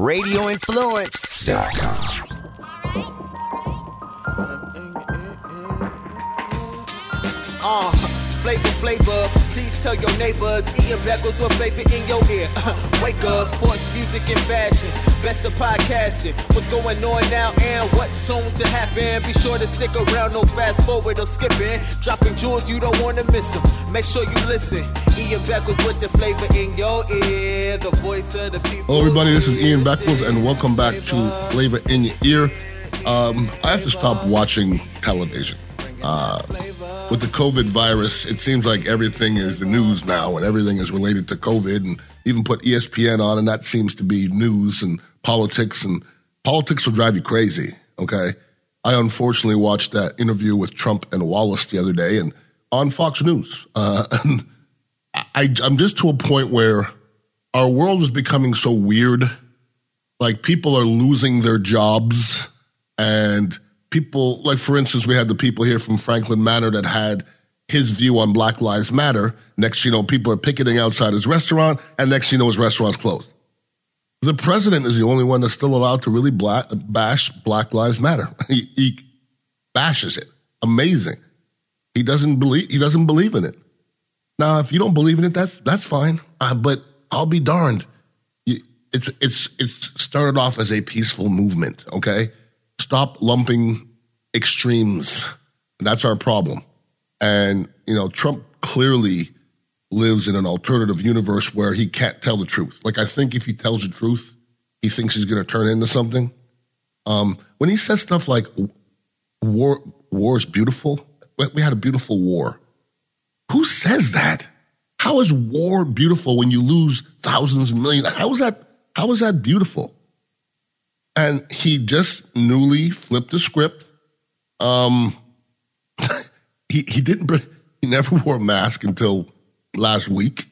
radioinfluence.com. Uh, flavor, flavor. Please tell your neighbors. Ian Beckles with flavor in your ear. Wake up, sports, music, and fashion. Best of podcasting. What's going on now and what's soon to happen? Be sure to stick around, no fast forward or skipping. Dropping jewels, you don't want to miss them. Make sure you listen. Ian Beckles with the flavor in your ear. Hello, everybody. This is Ian Beckles, and welcome back to Flavor in Your Ear. Um, I have to stop watching television. Uh, with the COVID virus, it seems like everything is the news now, and everything is related to COVID, and even put ESPN on, and that seems to be news and politics, and politics will drive you crazy. Okay, I unfortunately watched that interview with Trump and Wallace the other day, and on Fox News, uh, and I, I'm just to a point where our world is becoming so weird. Like people are losing their jobs, and people, like for instance, we had the people here from Franklin Manor that had his view on Black Lives Matter. Next, you know, people are picketing outside his restaurant, and next, you know, his restaurant's closed. The president is the only one that's still allowed to really black, bash Black Lives Matter. He, he bashes it. Amazing. He doesn't believe. He doesn't believe in it. Now, if you don't believe in it, that's that's fine. Uh, but I'll be darned. It's it's it's started off as a peaceful movement. Okay, stop lumping extremes. That's our problem. And you know, Trump clearly lives in an alternative universe where he can't tell the truth. Like I think if he tells the truth, he thinks he's going to turn into something. Um, when he says stuff like "war war is beautiful," we had a beautiful war. Who says that? How is war beautiful when you lose thousands and millions? How is that? How is that beautiful? And he just newly flipped the script. Um, he he didn't. He never wore a mask until last week.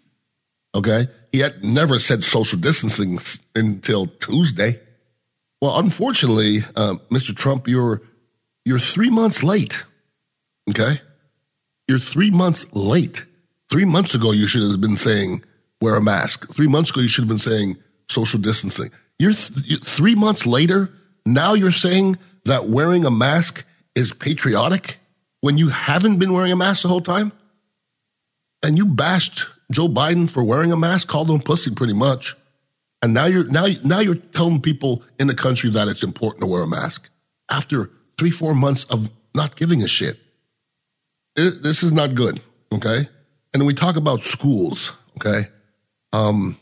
Okay, he had never said social distancing until Tuesday. Well, unfortunately, uh, Mr. Trump, you're you're three months late. Okay, you're three months late. Three months ago, you should have been saying wear a mask. Three months ago, you should have been saying social distancing. You're, th- three months later. Now you're saying that wearing a mask is patriotic when you haven't been wearing a mask the whole time. And you bashed Joe Biden for wearing a mask, called him pussy pretty much. And now you're now now you're telling people in the country that it's important to wear a mask after three four months of not giving a shit. It- this is not good. Okay, and we talk about schools. Okay, um,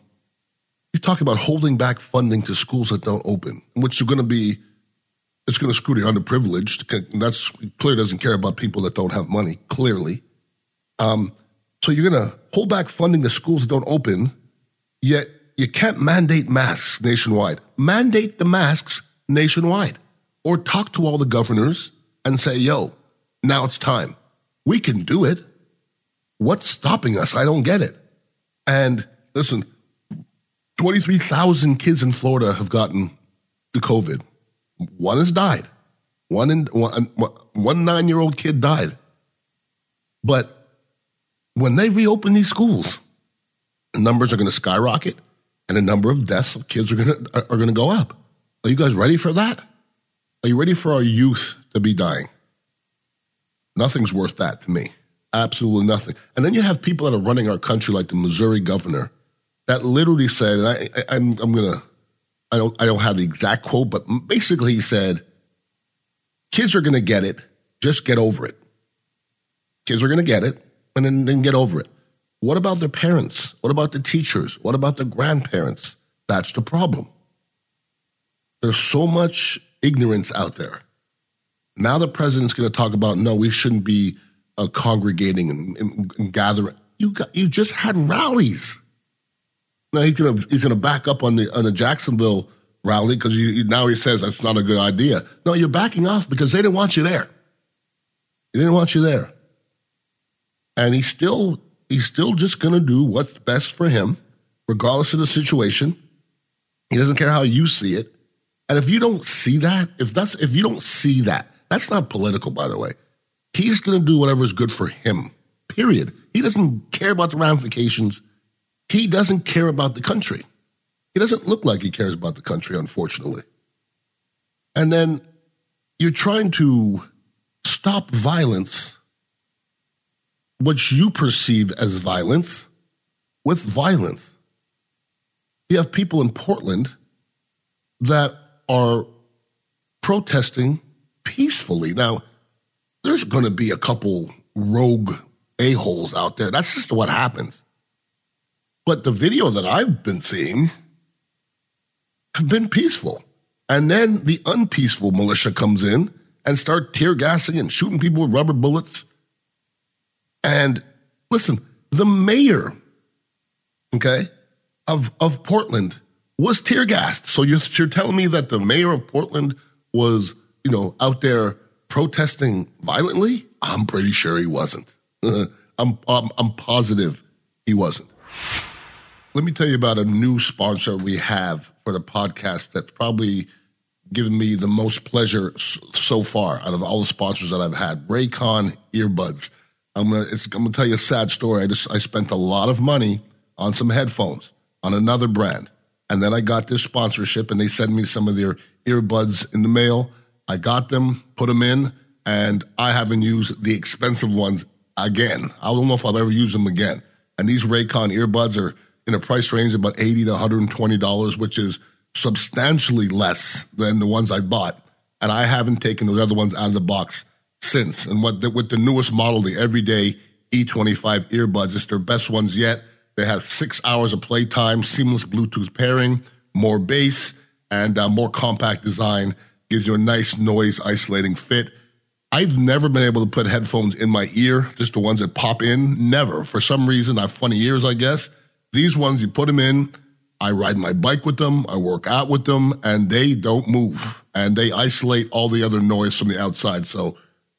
he's talking about holding back funding to schools that don't open, which are going to be it's going to screw the underprivileged. That's clear doesn't care about people that don't have money. Clearly, um, so you're going to hold back funding to schools that don't open, yet you can't mandate masks nationwide. Mandate the masks nationwide, or talk to all the governors and say, "Yo, now it's time. We can do it. What's stopping us? I don't get it." And listen, 23,000 kids in Florida have gotten the COVID. One has died. One, in, one, one nine year old kid died. But when they reopen these schools, the numbers are going to skyrocket and the number of deaths of kids are going are going to go up. Are you guys ready for that? Are you ready for our youth to be dying? Nothing's worth that to me. Absolutely nothing. And then you have people that are running our country, like the Missouri governor, that literally said, and I, I, I'm, I'm gonna, I don't, I don't have the exact quote, but basically he said, "Kids are gonna get it. Just get over it. Kids are gonna get it, and then, then get over it. What about their parents? What about the teachers? What about the grandparents? That's the problem. There's so much ignorance out there. Now the president's going to talk about no, we shouldn't be uh, congregating and, and, gathering. You got, you just had rallies. Now he's gonna he's gonna back up on the on the Jacksonville rally because now he says that's not a good idea. No, you're backing off because they didn't want you there. They didn't want you there, and he's still he's still just gonna do what's best for him, regardless of the situation. He doesn't care how you see it, and if you don't see that, if that's if you don't see that, that's not political, by the way. He's gonna do whatever is good for him. Period. He doesn't care about the ramifications. He doesn't care about the country. He doesn't look like he cares about the country, unfortunately. And then you're trying to stop violence, which you perceive as violence, with violence. You have people in Portland that are protesting peacefully. Now, there's going to be a couple rogue a-holes out there. That's just what happens. But the video that I've been seeing have been peaceful. And then the unpeaceful militia comes in and start tear gassing and shooting people with rubber bullets. And listen, the mayor, okay, of, of Portland was tear gassed. So you're, you're telling me that the mayor of Portland was, you know, out there protesting violently? I'm pretty sure he wasn't. I'm, I'm, I'm positive he wasn't. Let me tell you about a new sponsor we have for the podcast that's probably given me the most pleasure so far out of all the sponsors that I've had. Raycon earbuds. I'm gonna, I'm gonna tell you a sad story. I just I spent a lot of money on some headphones on another brand, and then I got this sponsorship, and they sent me some of their earbuds in the mail. I got them, put them in, and I haven't used the expensive ones again. I don't know if I'll ever use them again. And these Raycon earbuds are in a price range of about 80 to $120, which is substantially less than the ones I bought. And I haven't taken those other ones out of the box since. And what the, with the newest model, the everyday E25 earbuds, it's their best ones yet. They have six hours of playtime, seamless Bluetooth pairing, more bass, and uh, more compact design. Gives you a nice noise isolating fit. I've never been able to put headphones in my ear, just the ones that pop in. Never. For some reason, I have funny ears, I guess. These ones, you put them in. I ride my bike with them. I work out with them, and they don't move. And they isolate all the other noise from the outside. So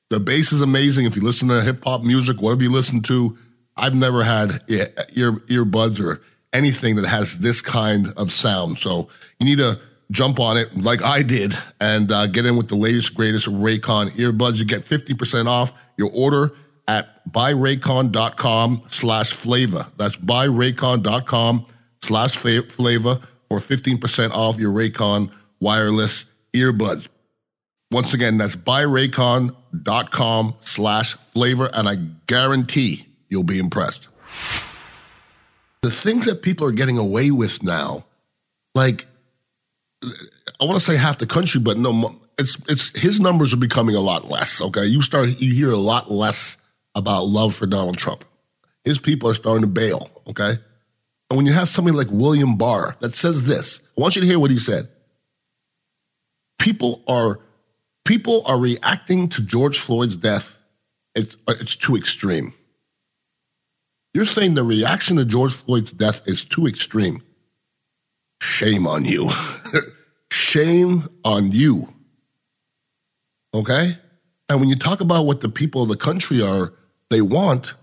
the bass is amazing. If you listen to hip hop music, whatever you listen to, I've never had ear earbuds or anything that has this kind of sound. So you need to jump on it like I did and uh, get in with the latest, greatest Raycon earbuds. You get 50% off your order at buyraycon.com slash flavor. That's buyraycon.com slash flavor for 15% off your Raycon wireless earbuds. Once again, that's buyraycon.com slash flavor, and I guarantee you'll be impressed. The things that people are getting away with now, like I want to say half the country, but no, it's it's his numbers are becoming a lot less. Okay, you start you hear a lot less about love for Donald Trump. His people are starting to bail. Okay, and when you have somebody like William Barr that says this, I want you to hear what he said. People are people are reacting to George Floyd's death. It's it's too extreme. You're saying the reaction to George Floyd's death is too extreme. Shame on you. Shame on you. Okay? And when you talk about what the people of the country are, they want,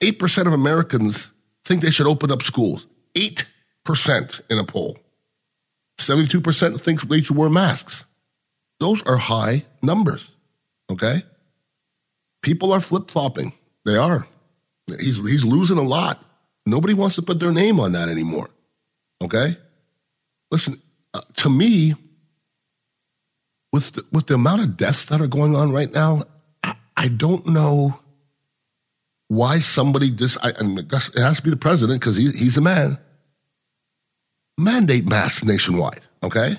8% of Americans think they should open up schools. 8% in a poll. 72% think they should wear masks. Those are high numbers. Okay? People are flip flopping. They are. He's, he's losing a lot. Nobody wants to put their name on that anymore. Okay? Listen, uh, to me, with the, with the amount of deaths that are going on right now, I, I don't know why somebody this. I, and it has to be the president because he, he's a man. Mandate masks nationwide. Okay,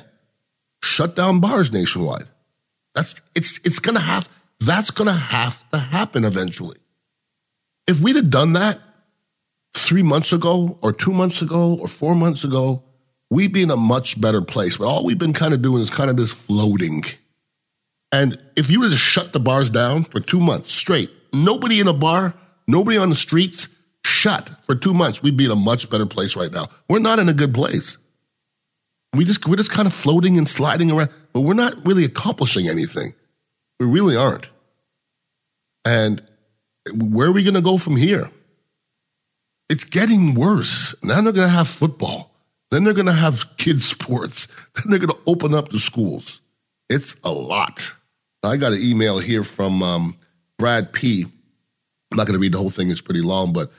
shut down bars nationwide. That's it's it's gonna have that's gonna have to happen eventually. If we'd have done that three months ago, or two months ago, or four months ago, we'd be in a much better place. But all we've been kind of doing is kind of just floating. And if you were to shut the bars down for two months straight, nobody in a bar, nobody on the streets, shut for two months, we'd be in a much better place right now. We're not in a good place. We just we're just kind of floating and sliding around, but we're not really accomplishing anything. We really aren't. And where are we going to go from here? It's getting worse. Now they're going to have football. Then they're going to have kids' sports. Then they're going to open up the schools. It's a lot. I got an email here from um, Brad P. I'm not going to read the whole thing, it's pretty long, but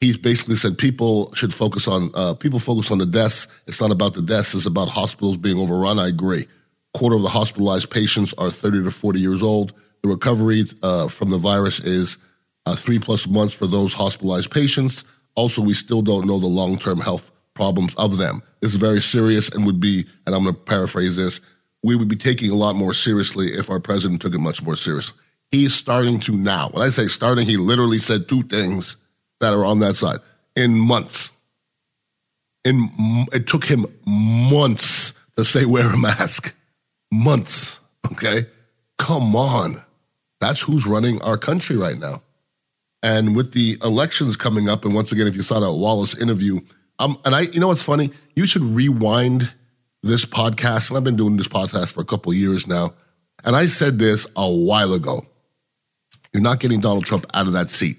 he basically said people should focus on uh, people focus on the deaths. It's not about the deaths; it's about hospitals being overrun. I agree. Quarter of the hospitalized patients are 30 to 40 years old. The recovery uh, from the virus is uh, three plus months for those hospitalized patients. Also, we still don't know the long term health problems of them. This is very serious and would be, and I'm going to paraphrase this, we would be taking a lot more seriously if our president took it much more seriously. He's starting to now. When I say starting, he literally said two things that are on that side in months. In it took him months to say wear a mask. Months. Okay, come on. That's who's running our country right now. And with the elections coming up, and once again, if you saw that Wallace interview, um, and I, you know what's funny? You should rewind this podcast, and I've been doing this podcast for a couple years now. And I said this a while ago. You're not getting Donald Trump out of that seat.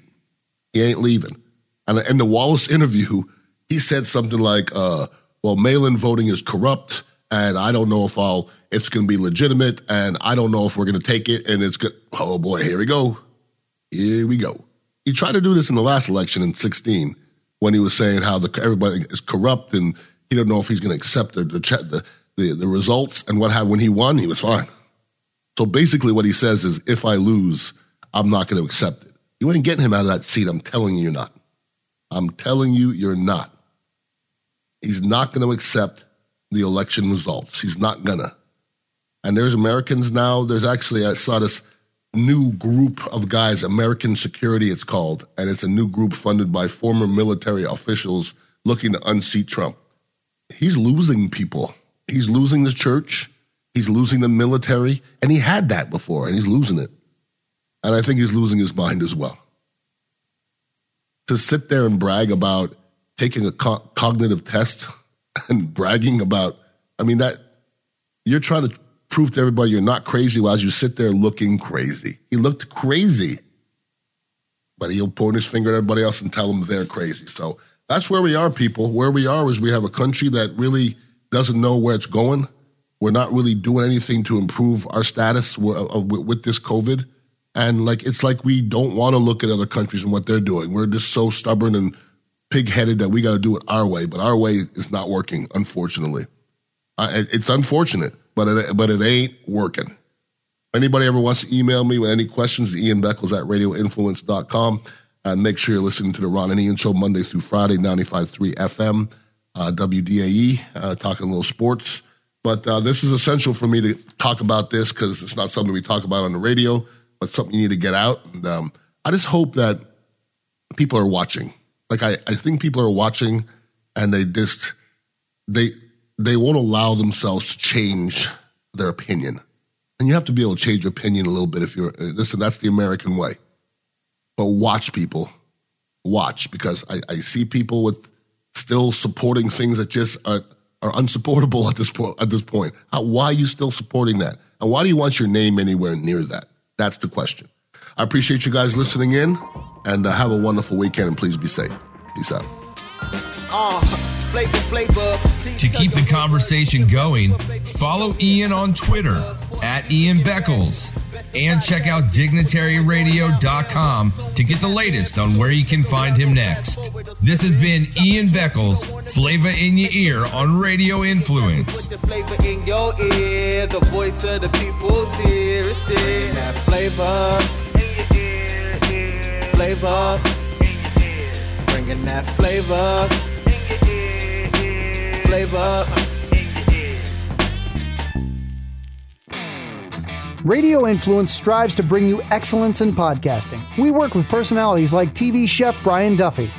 He ain't leaving. And in the Wallace interview, he said something like, uh, well, mail-in voting is corrupt, and I don't know if I'll it's gonna be legitimate, and I don't know if we're gonna take it, and it's good. Oh boy, here we go. Here we go. He tried to do this in the last election in 16 when he was saying how the everybody is corrupt and he don't know if he's gonna accept the the, the the, results and what happened when he won, he was fine. So basically what he says is if I lose, I'm not gonna accept it. You ain't getting him out of that seat. I'm telling you, you're not. I'm telling you, you're not. He's not going to accept the election results. He's not going to. And there's Americans now. There's actually, I saw this new group of guys, American Security, it's called. And it's a new group funded by former military officials looking to unseat Trump. He's losing people. He's losing the church. He's losing the military. And he had that before, and he's losing it. And I think he's losing his mind as well. To sit there and brag about taking a co- cognitive test and bragging about, I mean, that you're trying to prove to everybody you're not crazy while you sit there looking crazy. He looked crazy, but he'll point his finger at everybody else and tell them they're crazy. So that's where we are, people. Where we are is we have a country that really doesn't know where it's going. We're not really doing anything to improve our status uh, with this COVID. And like it's like we don't want to look at other countries and what they're doing. We're just so stubborn and pig-headed that we got to do it our way. But our way is not working, unfortunately. It's unfortunate, but it, but it ain't working. Anybody ever wants to email me with any questions, Ian Beckles at radioinfluence.com. And make sure you're listening to the Ron and Ian Show Monday through Friday, 95.3 FM, uh, WDAE, uh, talking a little sports. But uh, this is essential for me to talk about this because it's not something we talk about on the radio but something you need to get out. And um, I just hope that people are watching. Like I, I think people are watching, and they just they they won't allow themselves to change their opinion. And you have to be able to change your opinion a little bit if you're listen. That's the American way. But watch people, watch because I, I see people with still supporting things that just are, are unsupportable at this point. At this point, why are you still supporting that? And why do you want your name anywhere near that? That's the question. I appreciate you guys listening in and uh, have a wonderful weekend and please be safe. Peace out. Uh, flavor, flavor. To keep the conversation going, follow Ian on Twitter at Ian Beckles and check out dignitaryradio.com to get the latest on where you can find him next. This has been Ian Beckles, Flavor in Your Ear on Radio Influence. The flavor in your ear, the voice of the people's here. It's here. That flavor. Flavor. Bringing that flavor. Flavor. Radio Influence strives to bring you excellence in podcasting. We work with personalities like TV chef Brian Duffy,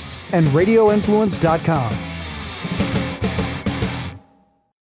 Podcasts, and RadioInfluence.com.